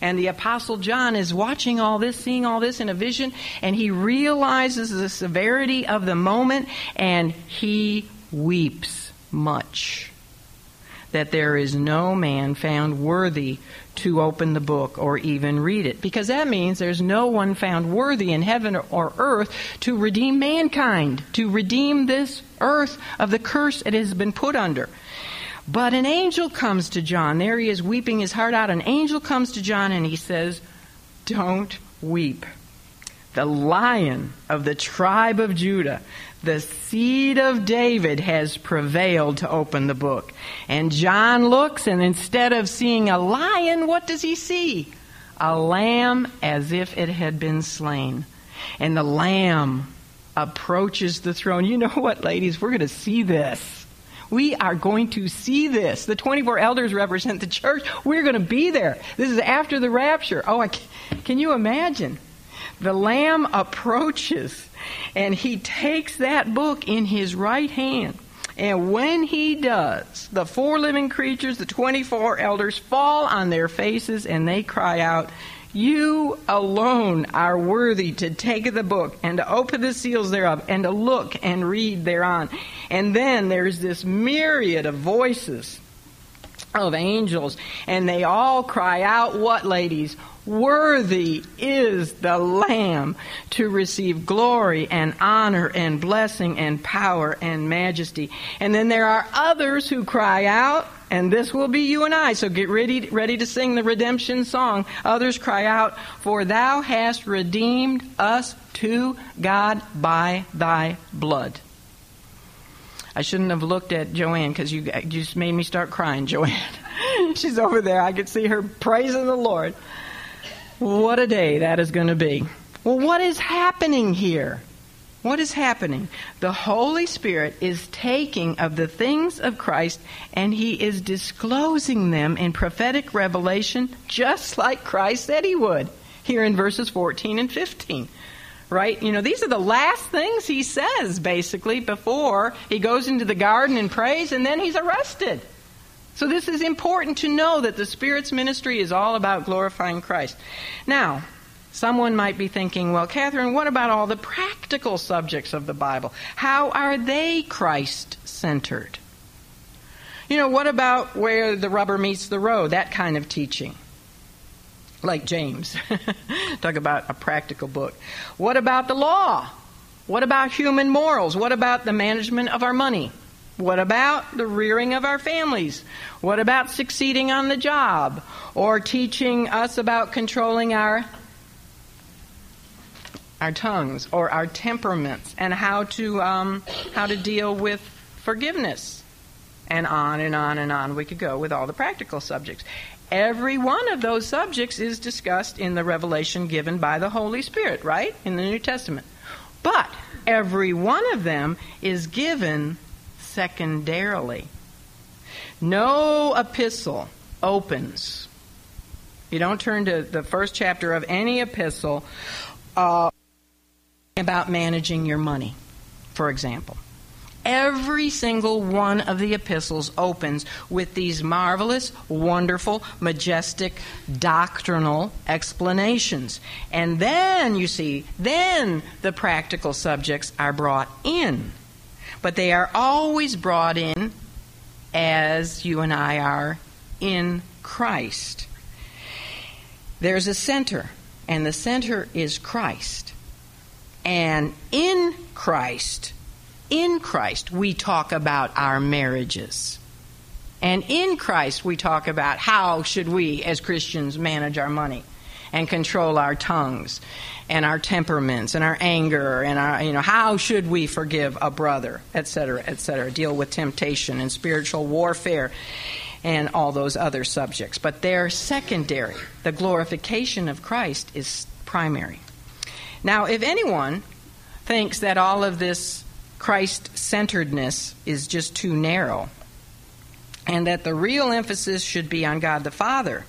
A: And the Apostle John is watching all this, seeing all this in a vision, and he realizes the severity of the moment, and he weeps much that there is no man found worthy to open the book or even read it. Because that means there's no one found worthy in heaven or earth to redeem mankind, to redeem this earth of the curse it has been put under. But an angel comes to John. There he is weeping his heart out. An angel comes to John and he says, Don't weep. the lion of the tribe of Judah, the seed of David has prevailed to open the book. And John looks, and instead of seeing a lion, what does he see? A lamb as if it had been slain. And the lamb approaches the throne. You know what, ladies? We're going to see this. We are going to see this. The 24 elders represent the church. We're going to be there. This is after the rapture. Oh, can you imagine? The Lamb approaches and he takes that book in his right hand. And when he does, the four living creatures, the 24 elders, fall on their faces and they cry out, You alone are worthy to take the book and to open the seals thereof and to look and read thereon. And then there's this myriad of voices of angels, and they all cry out, What, ladies? Worthy is the Lamb to receive glory and honor and blessing and power and majesty. And then there are others who cry out, and this will be you and I. So get ready, ready to sing the redemption song. Others cry out, For thou hast redeemed us to God by thy blood. I shouldn't have looked at Joanne because you, you just made me start crying, <laughs> Joanne. She's over there. I could see her praising the Lord. What a day that is going to be. Well, what is happening here? What is happening? The Holy Spirit is taking of the things of Christ and He is disclosing them in prophetic revelation just like Christ said He would here in verses 14 and 15. Right? You know, these are the last things He says basically before He goes into the garden and prays and then He's arrested. So this is important to know that the Spirit's ministry is all about glorifying Christ. Now, someone might be thinking, well, Catherine, what about all the practical subjects of the Bible? How are they Christ centered? You know, what about where the rubber meets the road? That kind of teaching. Like James. <laughs> Talk about a practical book. What about the law? What about human morals? What about the management of our money? What about the rearing of our families? What about succeeding on the job? Or teaching us about controlling our our tongues or our temperaments and how to um, how to deal with forgiveness and on and on and on we could go with all the practical subjects every one of those subjects is discussed in the revelation given by the holy spirit right in the new testament but every one of them is given secondarily. No epistle opens. You don't turn to the first chapter of any epistle uh, about managing your money, for example. Every single one of the epistles opens with these marvelous, wonderful, majestic, doctrinal explanations. And then, you see, then the practical subjects are brought in but they are always brought in as you and I are in Christ. There's a center, and the center is Christ. And in Christ, in Christ, we talk about our marriages. And in Christ, we talk about how should we, as Christians, manage our money and control our tongues and our temperaments and our anger and our, you know, how should we forgive a brother, et cetera, et cetera, deal with temptation and spiritual warfare and all those other subjects. But they're secondary. The glorification of Christ is primary. Now, if anyone thinks that all of this Christ centeredness is just too narrow, and that the real emphasis should be on God the Father,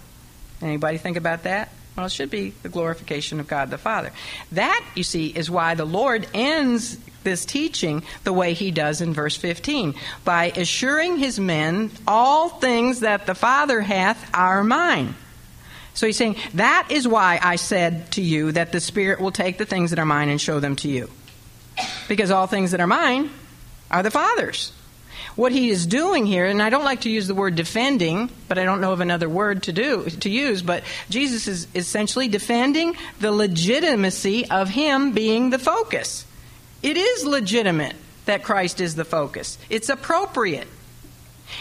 A: anybody think about that? Well, it should be the glorification of God the Father. That, you see, is why the Lord ends this teaching the way he does in verse 15 by assuring his men all things that the Father hath are mine. So he's saying, That is why I said to you that the Spirit will take the things that are mine and show them to you. Because all things that are mine are the Father's what he is doing here, and I don't like to use the word defending, but I don't know of another word to do to use, but Jesus is essentially defending the legitimacy of him being the focus. It is legitimate that Christ is the focus. It's appropriate.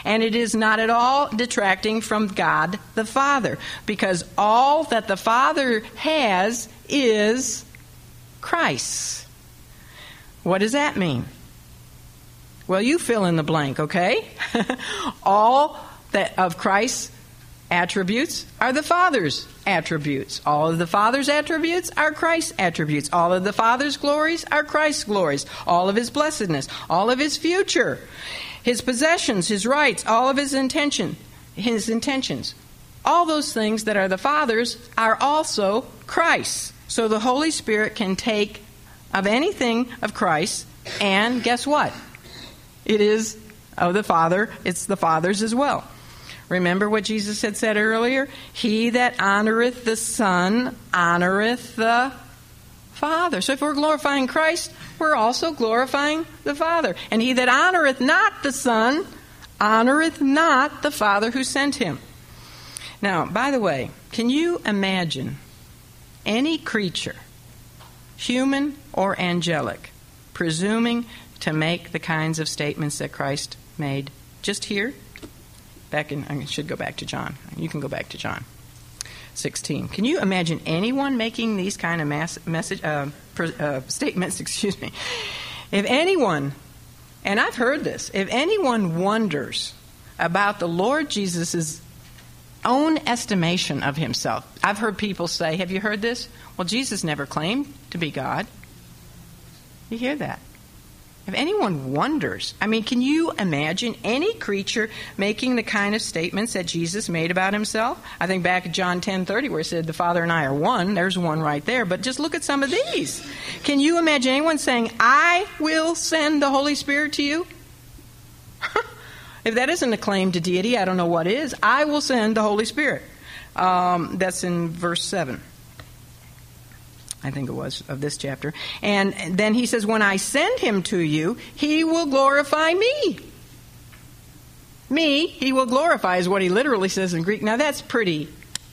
A: And it is not at all detracting from God the Father, because all that the Father has is Christ. What does that mean? Well, you fill in the blank, okay? <laughs> all that of Christ's attributes are the Father's attributes. All of the Father's attributes are Christ's attributes. All of the Father's glories are Christ's glories. All of his blessedness, all of his future, his possessions, his rights, all of his intention, his intentions. All those things that are the Father's are also Christ's. So the Holy Spirit can take of anything of Christ and guess what? It is of the Father, it's the Father's as well. Remember what Jesus had said earlier? He that honoreth the Son honoreth the Father. So if we're glorifying Christ, we're also glorifying the Father. And he that honoreth not the Son honoreth not the Father who sent him. Now, by the way, can you imagine any creature, human or angelic, presuming to make the kinds of statements that Christ made just here? Back in, I should go back to John. You can go back to John 16. Can you imagine anyone making these kind of mass, message uh, uh, statements? <laughs> Excuse me. If anyone, and I've heard this, if anyone wonders about the Lord Jesus' own estimation of himself, I've heard people say, "Have you heard this?" Well, Jesus never claimed to be God. You hear that? If anyone wonders, I mean, can you imagine any creature making the kind of statements that Jesus made about himself? I think back at John 10:30 where he said the Father and I are one. There's one right there, but just look at some of these. Can you imagine anyone saying, "I will send the Holy Spirit to you"? <laughs> if that isn't a claim to deity, I don't know what is. I will send the Holy Spirit. Um, that's in verse 7. I think it was, of this chapter. And then he says, When I send him to you, he will glorify me. Me, he will glorify, is what he literally says in Greek. Now, that's pretty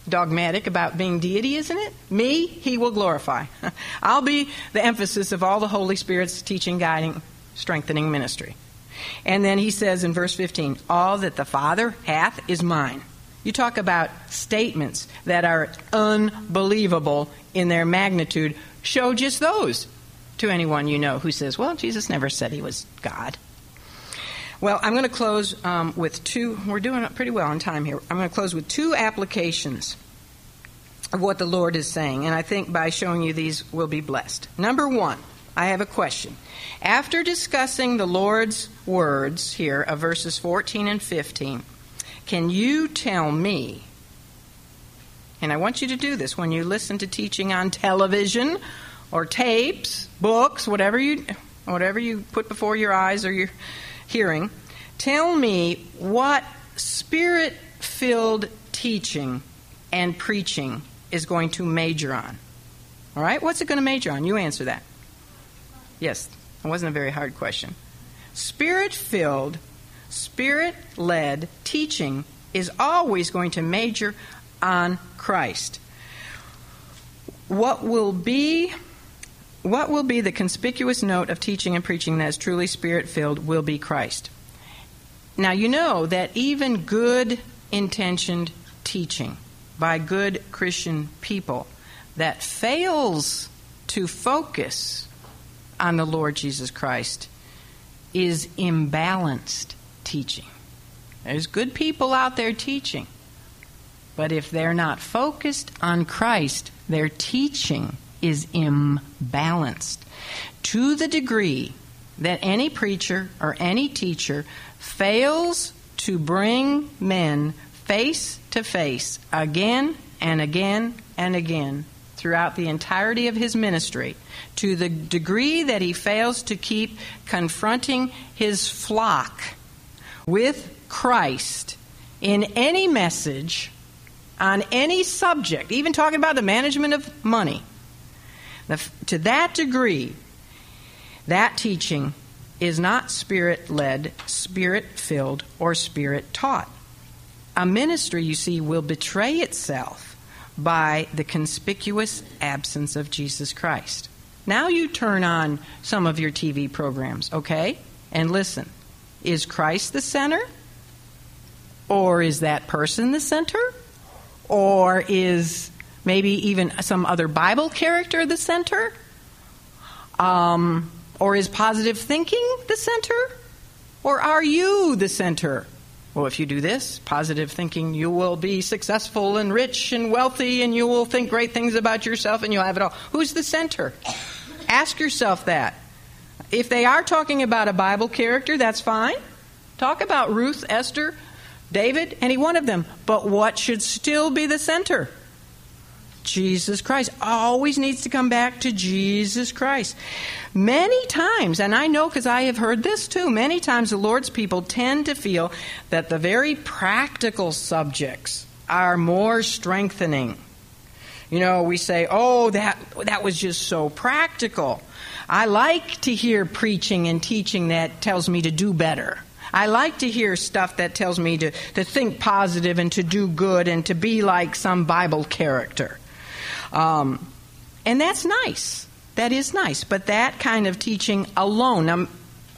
A: dogmatic about being deity, isn't it? Me, he will glorify. <laughs> I'll be the emphasis of all the Holy Spirit's teaching, guiding, strengthening ministry. And then he says in verse 15, All that the Father hath is mine. You talk about statements that are unbelievable in their magnitude. Show just those to anyone you know who says, well, Jesus never said he was God. Well, I'm going to close um, with two. We're doing pretty well on time here. I'm going to close with two applications of what the Lord is saying, and I think by showing you these, we'll be blessed. Number one, I have a question. After discussing the Lord's words here of verses 14 and 15, can you tell me? And I want you to do this when you listen to teaching on television or tapes, books, whatever you whatever you put before your eyes or your hearing. Tell me what spirit-filled teaching and preaching is going to major on. All right? What's it going to major on? You answer that. Yes. It wasn't a very hard question. Spirit filled Spirit led teaching is always going to major on Christ. What will be what will be the conspicuous note of teaching and preaching that is truly spirit filled will be Christ. Now you know that even good intentioned teaching by good Christian people that fails to focus on the Lord Jesus Christ is imbalanced teaching. There's good people out there teaching. But if they're not focused on Christ, their teaching is imbalanced to the degree that any preacher or any teacher fails to bring men face to face again and again and again throughout the entirety of his ministry, to the degree that he fails to keep confronting his flock with Christ in any message on any subject, even talking about the management of money, to that degree, that teaching is not spirit led, spirit filled, or spirit taught. A ministry, you see, will betray itself by the conspicuous absence of Jesus Christ. Now you turn on some of your TV programs, okay? And listen. Is Christ the center? Or is that person the center? Or is maybe even some other Bible character the center? Um, or is positive thinking the center? Or are you the center? Well, if you do this, positive thinking, you will be successful and rich and wealthy and you will think great things about yourself and you'll have it all. Who's the center? Ask yourself that. If they are talking about a Bible character, that's fine. Talk about Ruth, Esther, David, any one of them. But what should still be the center? Jesus Christ. Always needs to come back to Jesus Christ. Many times, and I know because I have heard this too, many times the Lord's people tend to feel that the very practical subjects are more strengthening. You know, we say, oh, that, that was just so practical. I like to hear preaching and teaching that tells me to do better. I like to hear stuff that tells me to, to think positive and to do good and to be like some Bible character. Um, and that's nice. That is nice. But that kind of teaching alone, um,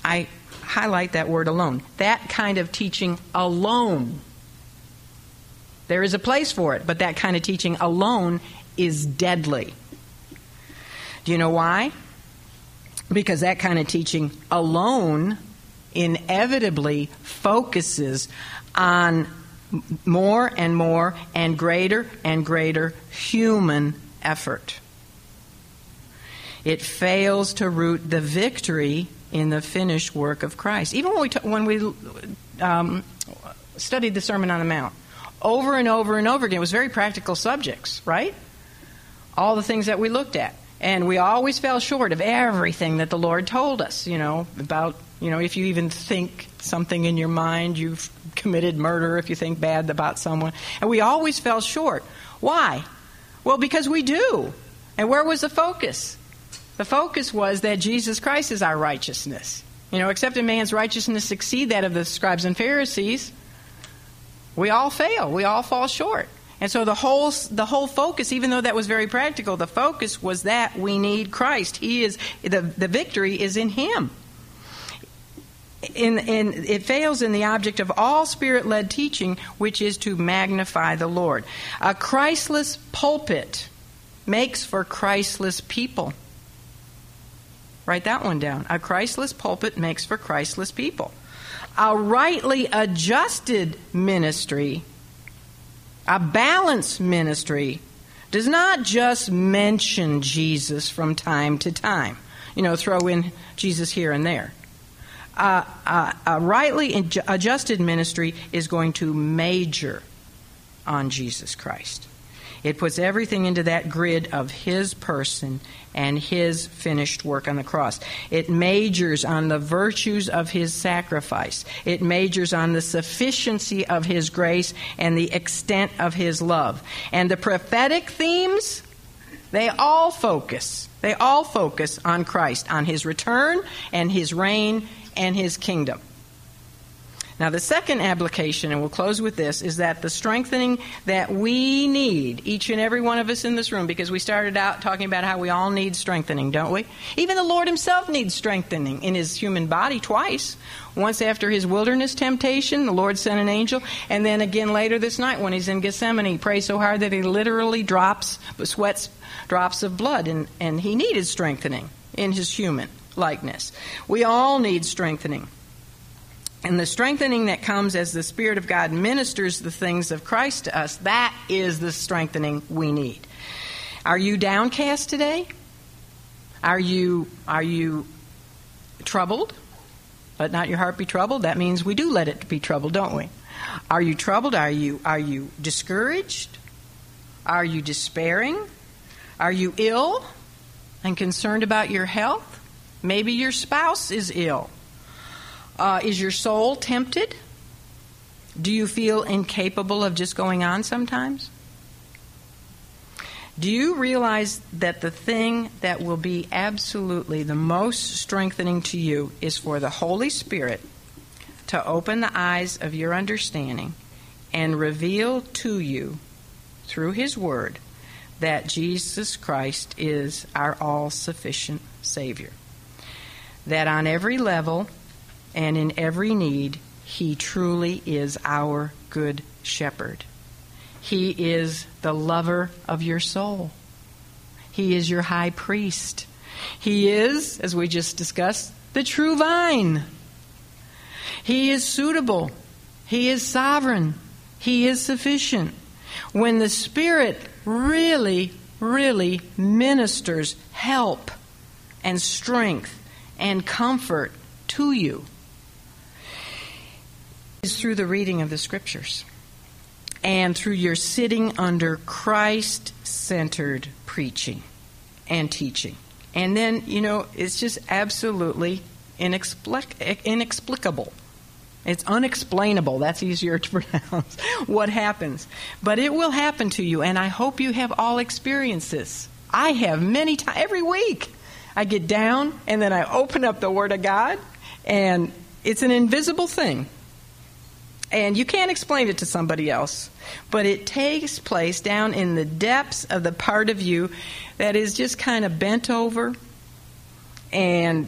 A: I highlight that word alone. That kind of teaching alone. There is a place for it, but that kind of teaching alone is deadly. Do you know why? Because that kind of teaching alone inevitably focuses on more and more and greater and greater human effort. It fails to root the victory in the finished work of Christ. Even when we, t- when we um, studied the Sermon on the Mount, over and over and over again, it was very practical subjects, right? All the things that we looked at. And we always fell short of everything that the Lord told us, you know, about, you know, if you even think something in your mind, you've committed murder if you think bad about someone. And we always fell short. Why? Well, because we do. And where was the focus? The focus was that Jesus Christ is our righteousness. You know, except a man's righteousness exceed that of the scribes and Pharisees, we all fail. We all fall short. And so the whole the whole focus, even though that was very practical, the focus was that we need Christ. He is the the victory is in Him. In, in, it fails in the object of all spirit led teaching, which is to magnify the Lord. A Christless pulpit makes for Christless people. Write that one down. A Christless pulpit makes for Christless people. A rightly adjusted ministry a balanced ministry does not just mention Jesus from time to time, you know, throw in Jesus here and there. Uh, uh, a rightly adjusted ministry is going to major on Jesus Christ. It puts everything into that grid of His person and His finished work on the cross. It majors on the virtues of His sacrifice. It majors on the sufficiency of His grace and the extent of His love. And the prophetic themes, they all focus. They all focus on Christ, on His return and His reign and His kingdom. Now, the second application, and we'll close with this, is that the strengthening that we need, each and every one of us in this room, because we started out talking about how we all need strengthening, don't we? Even the Lord Himself needs strengthening in His human body twice. Once after His wilderness temptation, the Lord sent an angel, and then again later this night when He's in Gethsemane, He prays so hard that He literally drops, sweats drops of blood, and, and He needed strengthening in His human likeness. We all need strengthening. And the strengthening that comes as the Spirit of God ministers the things of Christ to us, that is the strengthening we need. Are you downcast today? Are you are you troubled? Let not your heart be troubled. That means we do let it be troubled, don't we? Are you troubled? Are you are you discouraged? Are you despairing? Are you ill and concerned about your health? Maybe your spouse is ill. Uh, is your soul tempted? Do you feel incapable of just going on sometimes? Do you realize that the thing that will be absolutely the most strengthening to you is for the Holy Spirit to open the eyes of your understanding and reveal to you through His Word that Jesus Christ is our all sufficient Savior? That on every level, and in every need, He truly is our good shepherd. He is the lover of your soul. He is your high priest. He is, as we just discussed, the true vine. He is suitable. He is sovereign. He is sufficient. When the Spirit really, really ministers help and strength and comfort to you, is through the reading of the Scriptures and through your sitting under Christ centered preaching and teaching. And then, you know, it's just absolutely inexplic- inexplicable. It's unexplainable. That's easier to <laughs> pronounce. what happens. But it will happen to you, and I hope you have all experienced this. I have many times, every week. I get down, and then I open up the Word of God, and it's an invisible thing. And you can't explain it to somebody else. But it takes place down in the depths of the part of you that is just kind of bent over and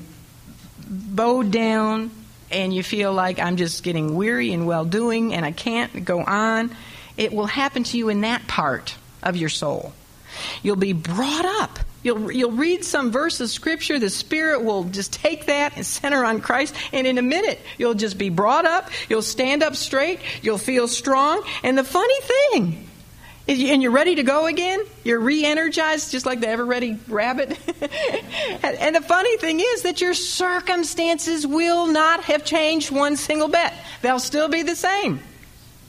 A: bowed down, and you feel like I'm just getting weary and well doing and I can't go on. It will happen to you in that part of your soul. You'll be brought up. You'll, you'll read some verse of Scripture. The Spirit will just take that and center on Christ. And in a minute, you'll just be brought up. You'll stand up straight. You'll feel strong. And the funny thing, is and you're ready to go again. You're re energized, just like the ever ready rabbit. <laughs> and the funny thing is that your circumstances will not have changed one single bit. They'll still be the same.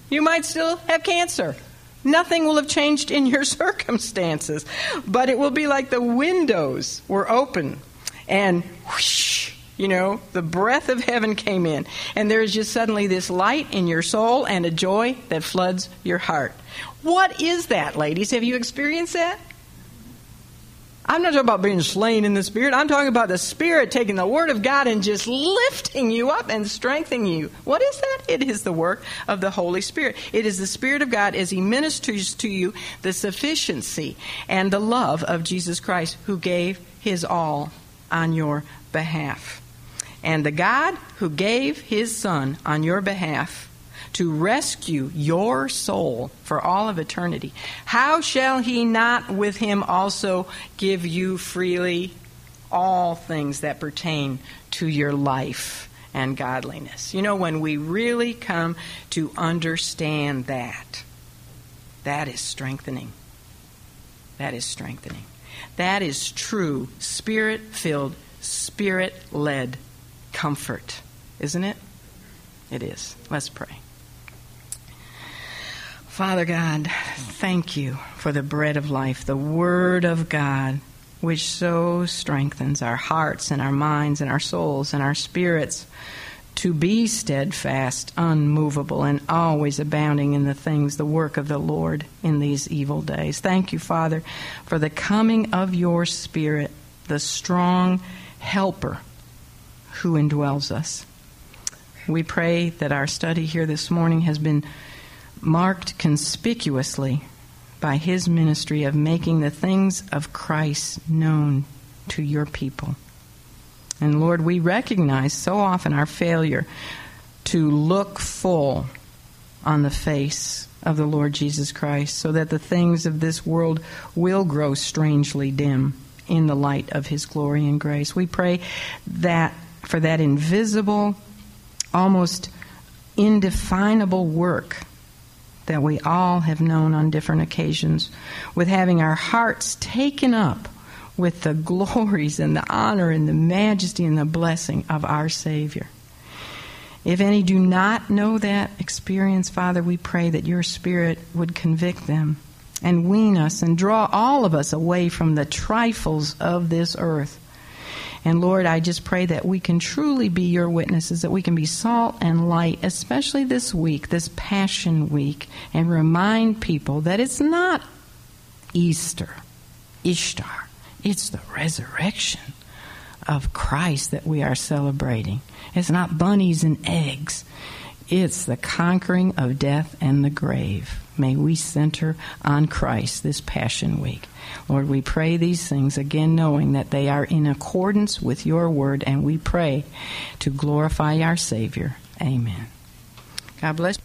A: You might still have cancer. Nothing will have changed in your <laughs> circumstances, but it will be like the windows were open and whoosh, you know, the breath of heaven came in, and there is just suddenly this light in your soul and a joy that floods your heart. What is that, ladies? Have you experienced that? I'm not talking about being slain in the Spirit. I'm talking about the Spirit taking the Word of God and just lifting you up and strengthening you. What is that? It is the work of the Holy Spirit. It is the Spirit of God as He ministers to you the sufficiency and the love of Jesus Christ who gave His all on your behalf. And the God who gave His Son on your behalf to rescue your soul for all of eternity, how shall he not with him also give you freely all things that pertain to your life and godliness? You know, when we really come to understand that, that is strengthening. That is strengthening. That is true, spirit filled, spirit led comfort, isn't it? It is. Let's pray. Father God, thank you for the bread of life, the Word of God, which so strengthens our hearts and our minds and our souls and our spirits to be steadfast, unmovable, and always abounding in the things, the work of the Lord in these evil days. Thank you, Father, for the coming of your Spirit, the strong helper who indwells us. We pray that our study here this morning has been marked conspicuously by his ministry of making the things of Christ known to your people. And Lord, we recognize so often our failure to look full on the face of the Lord Jesus Christ so that the things of this world will grow strangely dim in the light of his glory and grace. We pray that for that invisible, almost indefinable work that we all have known on different occasions, with having our hearts taken up with the <laughs> glories and the honor and the majesty and the blessing of our Savior. If any do not know that experience, Father, we pray that your Spirit would convict them and wean us and draw all of us away from the trifles of this earth and Lord, I just pray that we can truly be your witnesses, that we can be salt and light, especially this week, this Passion Week, and remind people that it's not Easter, Ishtar, it's the resurrection of Christ that we are celebrating. It's not bunnies and eggs. It's the conquering of death and the grave. May we center on Christ this Passion Week. Lord, we pray these things again, knowing that they are in accordance with your word, and we pray to glorify our Savior. Amen. God bless.